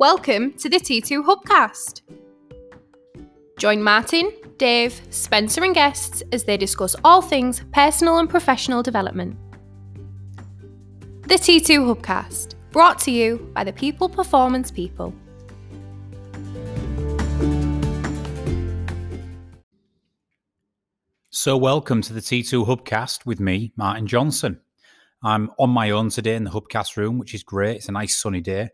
Welcome to the T2 Hubcast. Join Martin, Dave, Spencer, and guests as they discuss all things personal and professional development. The T2 Hubcast, brought to you by the People Performance People. So, welcome to the T2 Hubcast with me, Martin Johnson. I'm on my own today in the Hubcast room, which is great. It's a nice sunny day.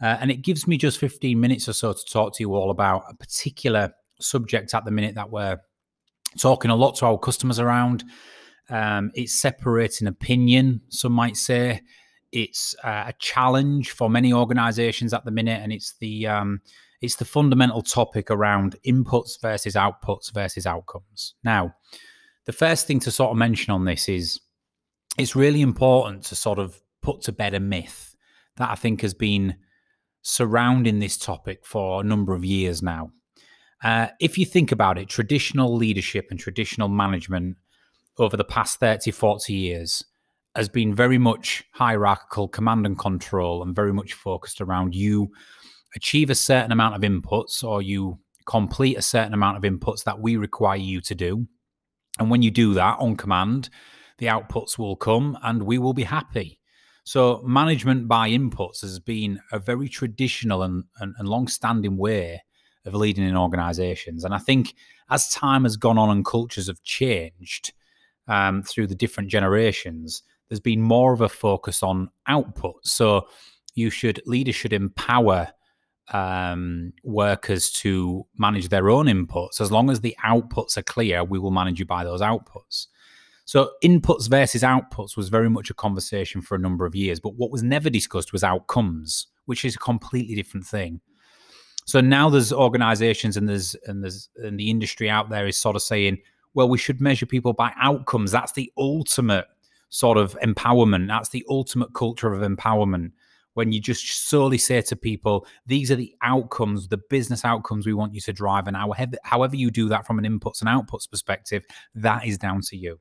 Uh, and it gives me just 15 minutes or so to talk to you all about a particular subject at the minute that we're talking a lot to our customers around. Um, it's separating opinion, some might say. It's uh, a challenge for many organizations at the minute, and it's the um, it's the fundamental topic around inputs versus outputs versus outcomes. Now, the first thing to sort of mention on this is it's really important to sort of put to bed a myth that I think has been surrounding this topic for a number of years now. Uh, if you think about it, traditional leadership and traditional management over the past 30, 40 years has been very much hierarchical command and control and very much focused around you achieve a certain amount of inputs or you complete a certain amount of inputs that we require you to do. And when you do that on command, the outputs will come and we will be happy. So, management by inputs has been a very traditional and, and, and long standing way of leading in organizations. And I think as time has gone on and cultures have changed um, through the different generations, there's been more of a focus on output. So, you should, leaders should empower um, workers to manage their own inputs. As long as the outputs are clear, we will manage you by those outputs. So inputs versus outputs was very much a conversation for a number of years, but what was never discussed was outcomes, which is a completely different thing. So now there's organizations and there's and there's and the industry out there is sort of saying, well, we should measure people by outcomes. That's the ultimate sort of empowerment. That's the ultimate culture of empowerment. When you just solely say to people, these are the outcomes, the business outcomes we want you to drive. And however, however you do that from an inputs and outputs perspective, that is down to you.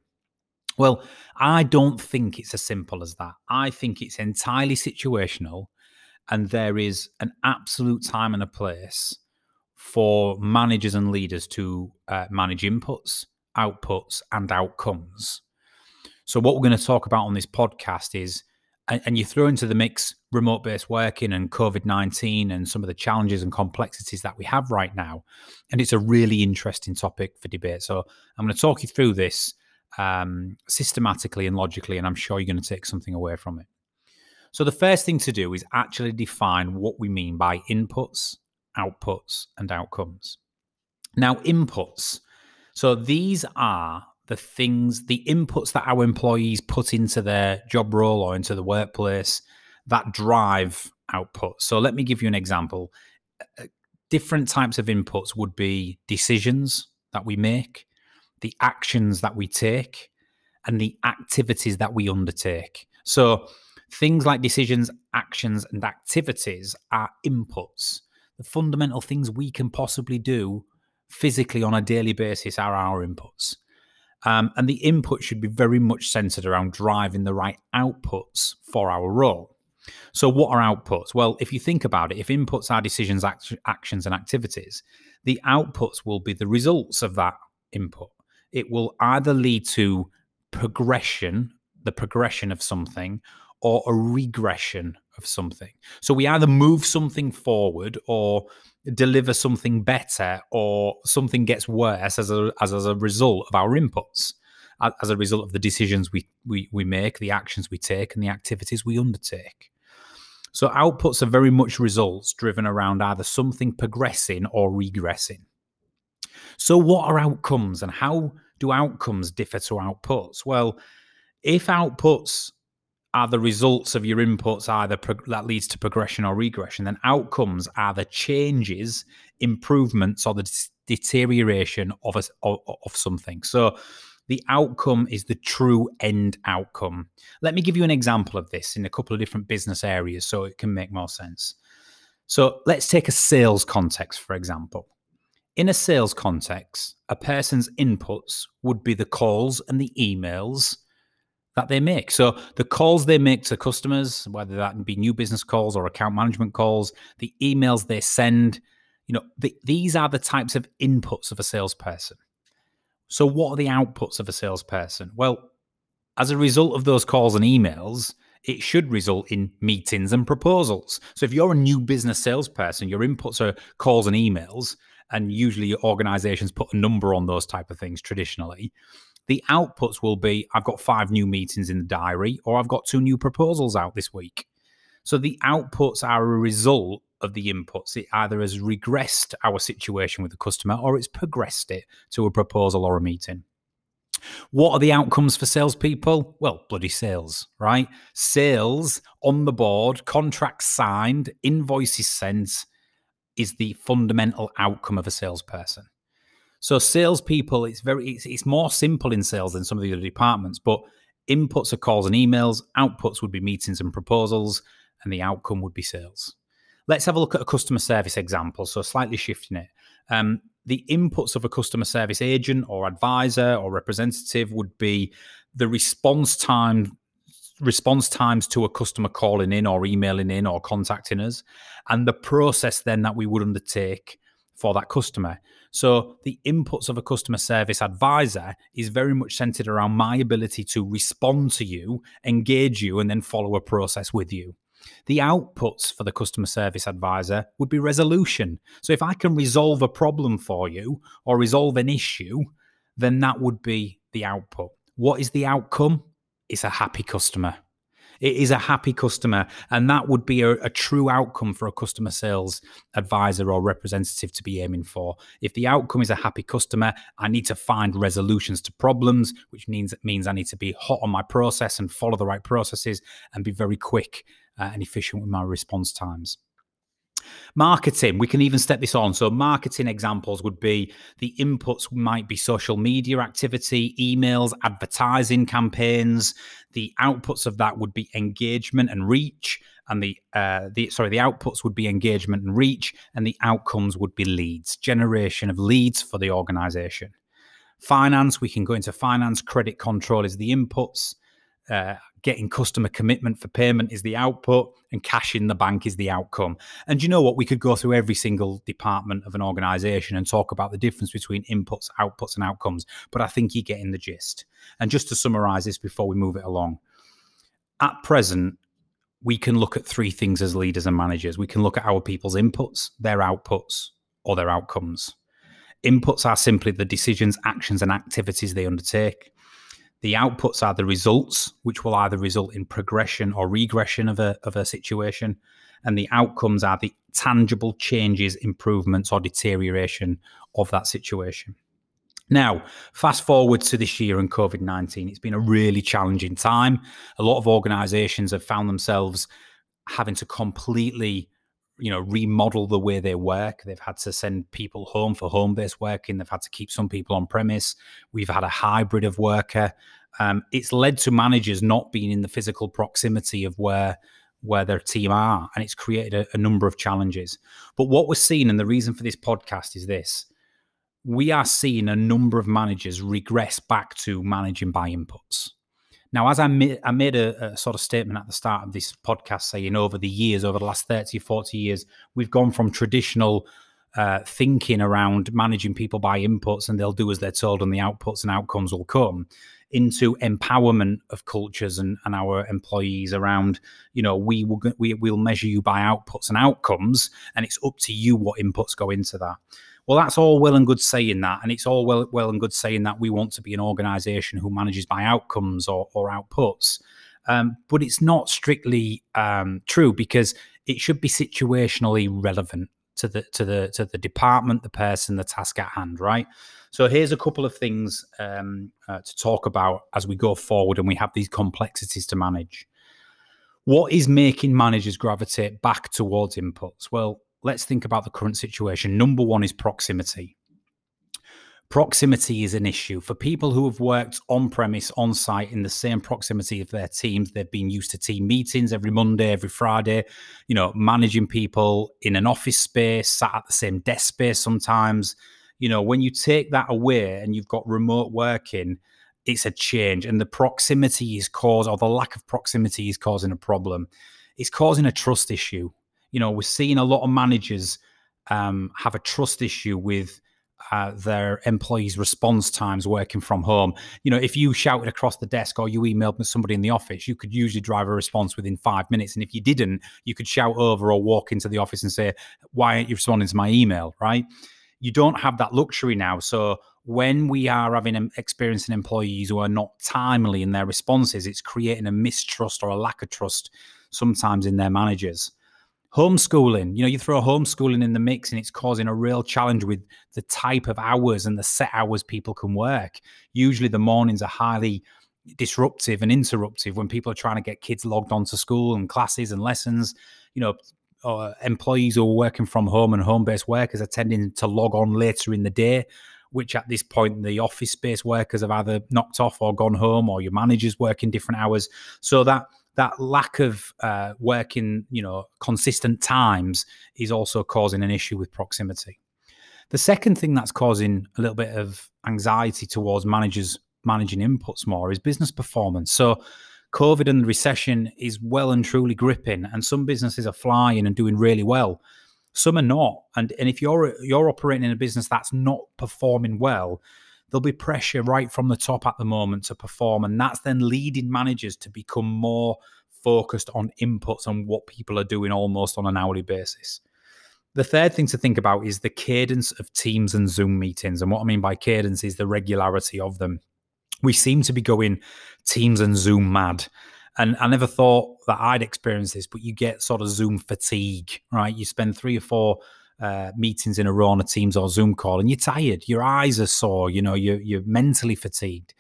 Well, I don't think it's as simple as that. I think it's entirely situational, and there is an absolute time and a place for managers and leaders to uh, manage inputs, outputs, and outcomes. So, what we're going to talk about on this podcast is, and, and you throw into the mix remote based working and COVID 19 and some of the challenges and complexities that we have right now. And it's a really interesting topic for debate. So, I'm going to talk you through this um, systematically and logically, and I'm sure you're going to take something away from it. So, the first thing to do is actually define what we mean by inputs, outputs, and outcomes. Now, inputs. So, these are the things, the inputs that our employees put into their job role or into the workplace that drive output. So, let me give you an example. Uh, different types of inputs would be decisions that we make, the actions that we take and the activities that we undertake. So, things like decisions, actions, and activities are inputs. The fundamental things we can possibly do physically on a daily basis are our inputs. Um, and the input should be very much centered around driving the right outputs for our role. So, what are outputs? Well, if you think about it, if inputs are decisions, act- actions, and activities, the outputs will be the results of that input it will either lead to progression, the progression of something, or a regression of something. So we either move something forward or deliver something better or something gets worse as a as, as a result of our inputs as a result of the decisions we, we we make the actions we take and the activities we undertake so outputs are very much results driven around either something progressing or regressing so, what are outcomes and how do outcomes differ to outputs? Well, if outputs are the results of your inputs, either pro- that leads to progression or regression, then outcomes are the changes, improvements, or the deterioration of, a, of, of something. So, the outcome is the true end outcome. Let me give you an example of this in a couple of different business areas so it can make more sense. So, let's take a sales context, for example. In a sales context, a person's inputs would be the calls and the emails that they make. So the calls they make to customers, whether that be new business calls or account management calls, the emails they send, you know, the, these are the types of inputs of a salesperson. So what are the outputs of a salesperson? Well, as a result of those calls and emails, it should result in meetings and proposals. So if you're a new business salesperson, your inputs are calls and emails, and usually organizations put a number on those type of things traditionally. The outputs will be I've got five new meetings in the diary, or I've got two new proposals out this week. So the outputs are a result of the inputs. It either has regressed our situation with the customer or it's progressed it to a proposal or a meeting. What are the outcomes for salespeople? Well, bloody sales, right? Sales on the board, contracts signed, invoices sent is the fundamental outcome of a salesperson. So salespeople, it's very it's, it's more simple in sales than some of the other departments, but inputs are calls and emails, outputs would be meetings and proposals, and the outcome would be sales. Let's have a look at a customer service example. So slightly shifting it. Um, the inputs of a customer service agent or advisor or representative would be the response time response times to a customer calling in or emailing in or contacting us and the process then that we would undertake for that customer so the inputs of a customer service advisor is very much centered around my ability to respond to you, engage you, and then follow a process with you. The outputs for the customer service advisor would be resolution. So if I can resolve a problem for you or resolve an issue, then that would be the output. What is the outcome? It's a happy customer. It is a happy customer, and that would be a, a, true outcome for a customer sales advisor or representative to be aiming for. If the outcome is a happy customer, I need to find resolutions to problems, which means means I need to be hot on my process and follow the right processes and be very quick uh, and efficient with my response times. Marketing, we can even step this on. So, marketing examples would be the inputs might be social media activity, emails, advertising campaigns. The outputs of that would be engagement and reach, and the uh, the sorry, the outputs would be engagement and reach, and the outcomes would be leads, generation of leads for the organization. Finance, we can go into finance. Credit control is the inputs. Uh, getting customer commitment for payment is the output and cash in the bank is the outcome. And you know what? We could go through every single department of an organization and talk about the difference between inputs, outputs, and outcomes. But I think you're getting the gist. And just to summarize this before we move it along, at present, we can look at three things as leaders and managers. We can look at our people's inputs, their outputs, or their outcomes. Inputs are simply the decisions, actions, and activities they undertake. The outputs are the results, which will either result in progression or regression of a, of a situation. And the outcomes are the tangible changes, improvements, or deterioration of that situation. Now, fast forward to this year and COVID 19, it's been a really challenging time. A lot of organizations have found themselves having to completely you know remodel the way they work. They've had to send people home for home based working. They've had to keep some people on premise. We've had a hybrid of worker. Um, it's led to managers not being in the physical proximity of where where their team are and it's created a, a number of challenges. But what we're seeing and the reason for this podcast is this we are seeing a number of managers regress back to managing by inputs now, as I made, I made a, a, sort of statement at the start of this podcast saying over the years, over the last 30, 40 years, we've gone from traditional uh, thinking around managing people by inputs and they'll do as they're told and the outputs and outcomes will come into empowerment of cultures and, and our employees around, you know, we will we will measure you by outputs and outcomes, and it's up to you what inputs go into that. Well, that's all well and good saying that, and it's all well well and good saying that we want to be an organisation who manages by outcomes or, or outputs. Um, but it's not strictly um, true because it should be situationally relevant to the to the to the department, the person, the task at hand, right? So here's a couple of things um, uh, to talk about as we go forward and we have these complexities to manage. What is making managers gravitate back towards inputs? Well, let's think about the current situation. Number one is proximity. Proximity is an issue for people who have worked on premise, on site, in the same proximity of their teams. They've been used to team meetings every Monday, every Friday, you know, managing people in an office space, sat at the same desk space sometimes. You know, when you take that away and you've got remote working, it's a change, and the proximity is cause or the lack of proximity is causing a problem. It's causing a trust issue. You know, we're seeing a lot of managers um, have a trust issue with uh, their employees' response times working from home. You know, if you shouted across the desk or you emailed somebody in the office, you could usually drive a response within five minutes. And if you didn't, you could shout over or walk into the office and say, Why aren't you responding to my email? Right? You don't have that luxury now. So when we are having an experiencing employees who are not timely in their responses, it's creating a mistrust or a lack of trust sometimes in their managers homeschooling. You know you throw homeschooling in the mix and it's causing a real challenge with the type of hours and the set hours people can work. Usually the mornings are highly disruptive and interruptive when people are trying to get kids logged onto school and classes and lessons. You know uh, employees who are working from home and home-based workers are tending to log on later in the day which at this point the office space workers have either knocked off or gone home or your managers working different hours. So that that lack of uh, working, you know, consistent times is also causing an issue with proximity. The second thing that's causing a little bit of anxiety towards managers managing inputs more is business performance. So, COVID and the recession is well and truly gripping, and some businesses are flying and doing really well. Some are not, and and if you're you're operating in a business that's not performing well, there'll be pressure right from the top at the moment to perform. And that's then leading managers to become more focused on inputs and what people are doing almost on an hourly basis. The third thing to think about is the cadence of Teams and Zoom meetings. And what I mean by cadence is the regularity of them. We seem to be going Teams and Zoom mad. And I never thought that I'd experience this, but you get sort of Zoom fatigue, right? You spend three or four uh, meetings in a row on a Teams or Zoom call, and you're tired. Your eyes are sore. You know, you're you're mentally fatigued.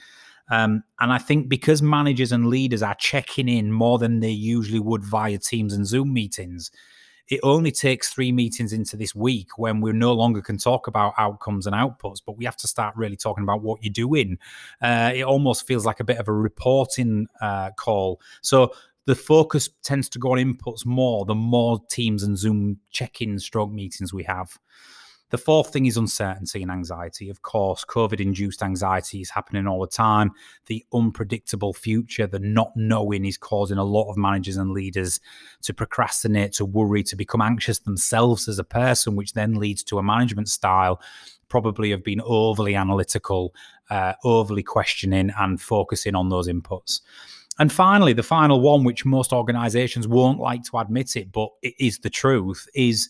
Um, and I think because managers and leaders are checking in more than they usually would via Teams and Zoom meetings, it only takes three meetings into this week when we no longer can talk about outcomes and outputs, but we have to start really talking about what you're doing. Uh, it almost feels like a bit of a reporting uh, call. So the focus tends to go on inputs more the more Teams and Zoom check-in stroke meetings we have. The fourth thing is uncertainty and anxiety. Of course, COVID induced anxiety is happening all the time. The unpredictable future, the not knowing is causing a lot of managers and leaders to procrastinate, to worry, to become anxious themselves as a person, which then leads to a management style probably of being overly analytical, uh, overly questioning, and focusing on those inputs. And finally, the final one, which most organizations won't like to admit it, but it is the truth, is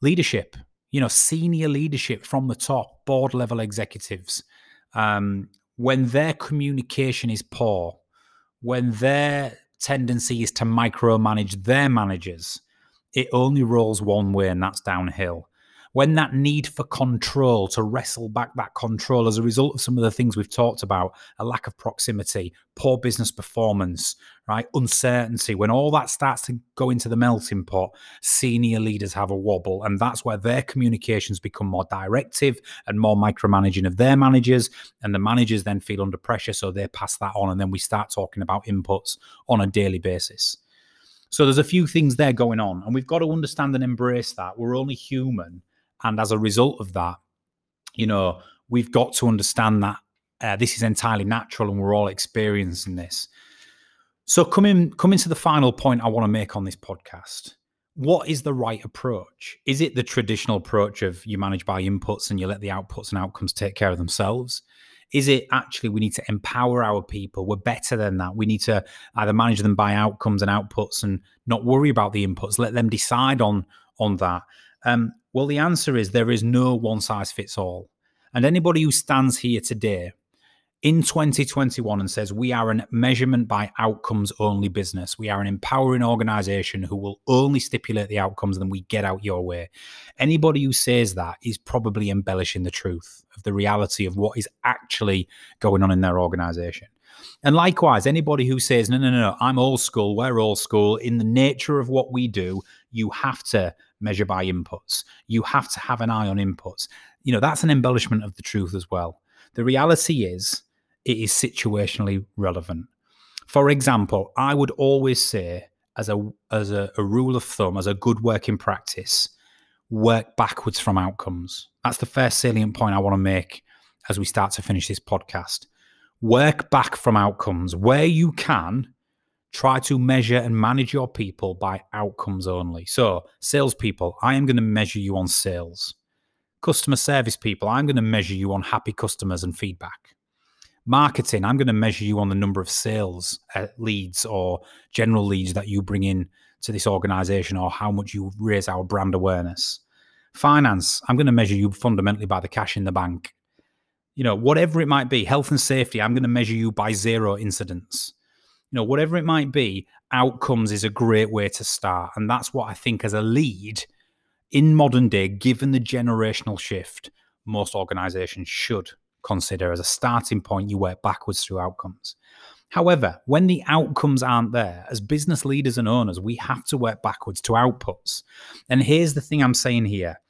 leadership. You know, senior leadership from the top, board level executives, um, when their communication is poor, when their tendency is to micromanage their managers, it only rolls one way, and that's downhill when that need for control to wrestle back that control as a result of some of the things we've talked about a lack of proximity poor business performance right uncertainty when all that starts to go into the melting pot senior leaders have a wobble and that's where their communications become more directive and more micromanaging of their managers and the managers then feel under pressure so they pass that on and then we start talking about inputs on a daily basis. So there's a few things there going on and we've got to understand and embrace that. We're only human and as a result of that, you know, we've got to understand that uh, this is entirely natural and we're all experiencing this. So coming coming to the final point I want to make on this podcast. What is the right approach? Is it the traditional approach of you manage by inputs and you let the outputs and outcomes take care of themselves? Is it actually we need to empower our people? We're better than that. We need to either manage them by outcomes and outputs and not worry about the inputs. Let them decide on on that. Um, well, the answer is there is no one size fits all. And anybody who stands here today in 2021 and says we are a measurement by outcomes only business, we are an empowering organization who will only stipulate the outcomes and then we get out your way. Anybody who says that is probably embellishing the truth of the reality of what is actually going on in their organization. And likewise, anybody who says, no, no, no, I'm old school, we're old school, in the nature of what we do, you have to measure by inputs. You have to have an eye on inputs. You know, that's an embellishment of the truth as well. The reality is, it is situationally relevant. For example, I would always say, as a as a, a rule of thumb, as a good working practice, work backwards from outcomes. That's the first salient point I want to make as we start to finish this podcast. work back from outcomes where you can. Try to measure and manage your people by outcomes only. So, salespeople, I am going to measure you on sales. Customer service people, I'm going to measure you on happy customers and feedback. Marketing, I'm going to measure you on the number of sales uh, leads or general leads that you bring in to this organization or how much you raise our brand awareness. Finance, I'm going to measure you fundamentally by the cash in the bank. You know, whatever it might be, health and safety, I'm going to measure you by zero incidents. You know, whatever it might be, outcomes is a great way to start. And that's what I think as a lead in modern day, given the generational shift, most organizations should consider as a starting point, you work backwards through outcomes. However, when the outcomes aren't there, as business leaders and owners, we have to work backwards to outputs. And here's the thing I'm saying here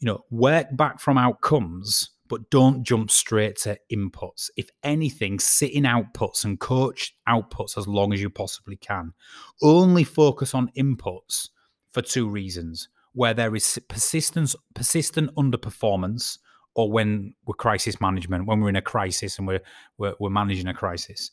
you know, work back from outcomes, but don't jump straight to inputs. If anything, sit in outputs and coach outputs as long as you possibly can. Only focus on inputs for two reasons where there is persistence, persistent underperformance or when we're crisis management, when we're in a crisis and we're, we're, we're managing a crisis.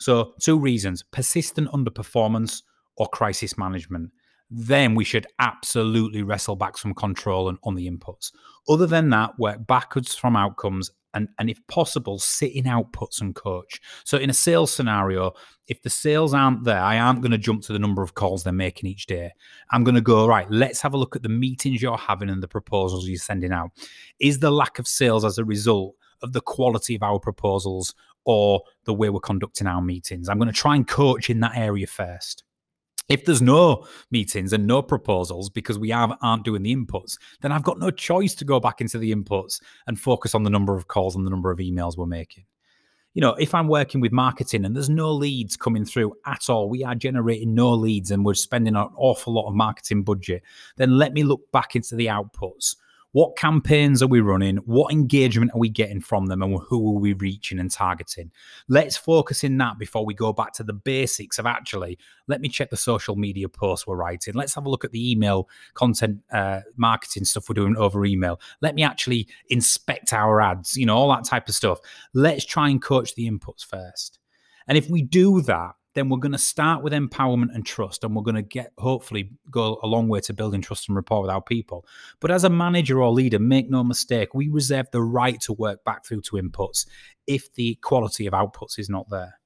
So, two reasons persistent underperformance or crisis management. Then we should absolutely wrestle back some control on, on the inputs. Other than that, work backwards from outcomes and, and if possible, sit in outputs and coach. So in a sales scenario, if the sales aren't there, I aren't going to jump to the number of calls they're making each day. I'm going to go, right, let's have a look at the meetings you're having and the proposals you're sending out. Is the lack of sales as a result of the quality of our proposals or the way we're conducting our meetings? I'm going to try and coach in that area first. If there's no meetings and no proposals because we have, aren't doing the inputs, then I've got no choice to go back into the inputs and focus on the number of calls and the number of emails we're making. You know, if I'm working with marketing and there's no leads coming through at all, we are generating no leads and we're spending an awful lot of marketing budget, then let me look back into the outputs what campaigns are we running? What engagement are we getting from them? And who are we reaching and targeting? Let's focus in that before we go back to the basics of actually, let me check the social media posts we're writing. Let's have a look at the email content uh, marketing stuff we're doing over email. Let me actually inspect our ads, you know, all that type of stuff. Let's try and coach the inputs first. And if we do that, then we're going to start with empowerment and trust and we're going to get hopefully go a long way to building trust and rapport with our people. But as a manager or leader make no mistake we reserve the right to work back through to inputs if the quality of outputs is not there.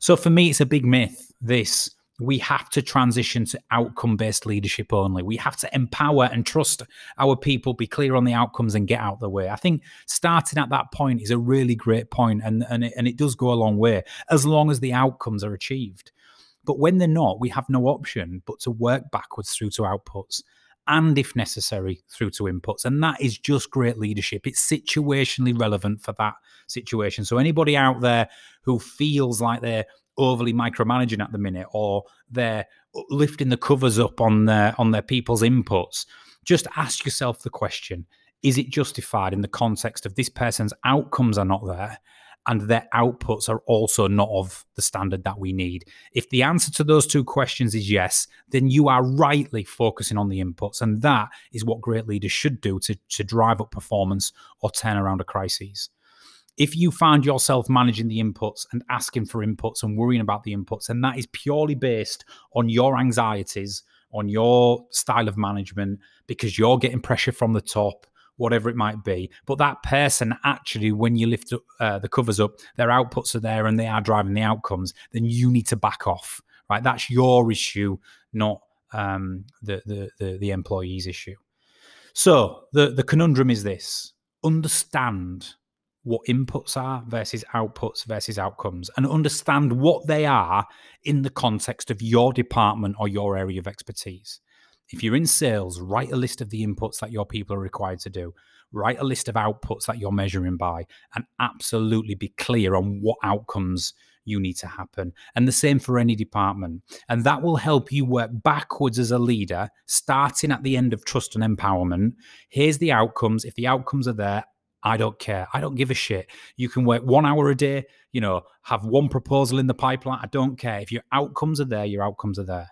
So for me it's a big myth this we have to transition to outcome based leadership only. We have to empower and trust our people, be clear on the outcomes, and get out the way. I think starting at that point is a really great point, and, and, it, and it does go a long way as long as the outcomes are achieved. But when they're not, we have no option but to work backwards through to outputs and, if necessary, through to inputs. And that is just great leadership. It's situationally relevant for that situation. So, anybody out there who feels like they're overly micromanaging at the minute or they're lifting the covers up on their on their people's inputs just ask yourself the question is it justified in the context of this person's outcomes are not there and their outputs are also not of the standard that we need? If the answer to those two questions is yes then you are rightly focusing on the inputs and that is what great leaders should do to, to drive up performance or turn around a crisis if you find yourself managing the inputs and asking for inputs and worrying about the inputs, and that is purely based on your anxieties, on your style of management, because you're getting pressure from the top, whatever it might be. But that person actually, when you lift uh, the covers up, their outputs are there and they are driving the outcomes, then you need to back off, right? That's your issue, not um, the, the, the, the employee's issue. So the, the conundrum is this understand what inputs are versus outputs versus outcomes and understand what they are in the context of your department or your area of expertise. If you're in sales, write a list of the inputs that your people are required to do. Write a list of outputs that you're measuring by and absolutely be clear on what outcomes you need to happen. And the same for any department. And that will help you work backwards as a leader, starting at the end of trust and empowerment. Here's the outcomes. If the outcomes are there, I don't care. I don't give a shit. You can work one hour a day, you know, have one proposal in the pipeline. I don't care. If your outcomes are there, your outcomes are there.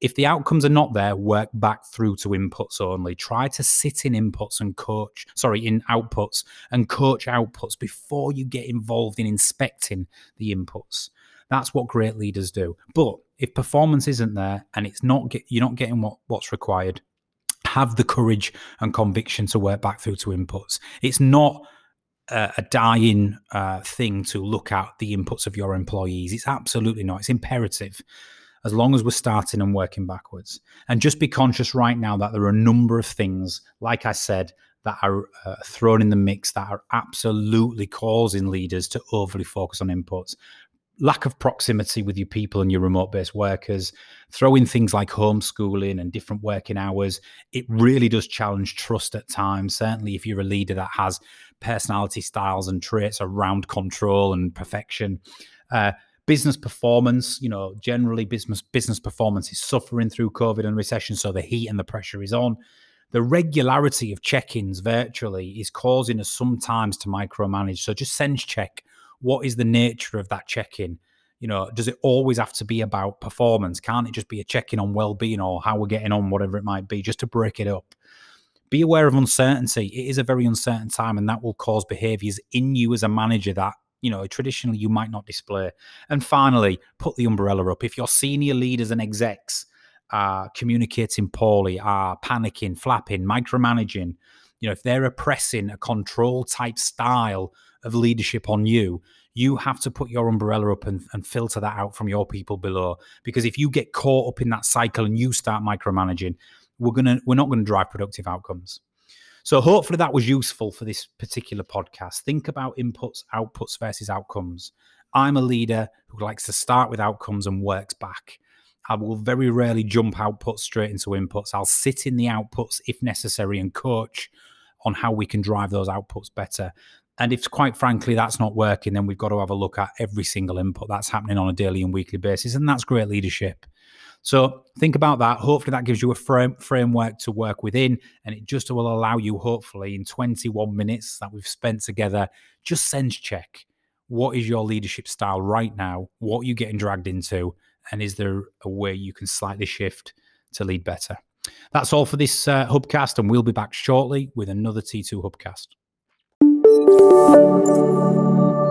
if the outcomes are not there, work back through to inputs only. Try to sit in inputs and coach, sorry, in outputs and coach outputs before you get involved in inspecting the inputs. That's what great leaders do. But if performance isn't there and it's not get, you're not getting what, what's required, have the courage and conviction to work back through to inputs. It's not a, a dying uh, thing to look at the inputs of your employees. It's absolutely not. It's imperative as long as we're starting and working backwards. And just be conscious right now that there are a number of things, like I said, that are uh, thrown in the mix that are absolutely causing leaders to overly focus on inputs. Lack of proximity with your people and your remote based workers, throw in things like homeschooling and different working hours. It really does challenge trust at times. Certainly, if you're a leader that has personality styles and traits around control and perfection. Uh, business performance, you know, generally business business performance is suffering through COVID and recession, so the heat and the pressure is on. The regularity of check-ins virtually is causing us sometimes to micromanage. So just sense check what is the nature of that check-in. You know, does it always have to be about performance? Can't it just be a check-in on well-being or how we're getting on, whatever it might be, just to break it up? Be aware of uncertainty. It is a very uncertain time, and that will cause behaviors in you as a manager that you know traditionally you might not display and finally put the umbrella up if your senior leaders and execs are communicating poorly are panicking flapping micromanaging you know if they're oppressing a control type style of leadership on you you have to put your umbrella up and, and filter that out from your people below because if you get caught up in that cycle and you start micromanaging we're gonna we're not to drive productive outcomes so hopefully that was useful for this particular podcast. Think about inputs, outputs versus outcomes. I'm a leader who likes to start with outcomes and works back. I will very rarely jump outputs straight into inputs. I'll sit in the outputs if necessary and coach on how we can drive those outputs better. And if, quite frankly, that's not working, then we've got to have a look at every single input that's happening on a daily and weekly basis. And that's great leadership. So think about that. Hopefully, that gives you a frame, framework to work within, and it just will allow you, hopefully, in 21 minutes that we've spent together, just sense check what is your leadership style right now, what you getting dragged into, and is there a way you can slightly shift to lead better? That's all for this uh, Hubcast, and we'll be back shortly with another T2 Hubcast. thank you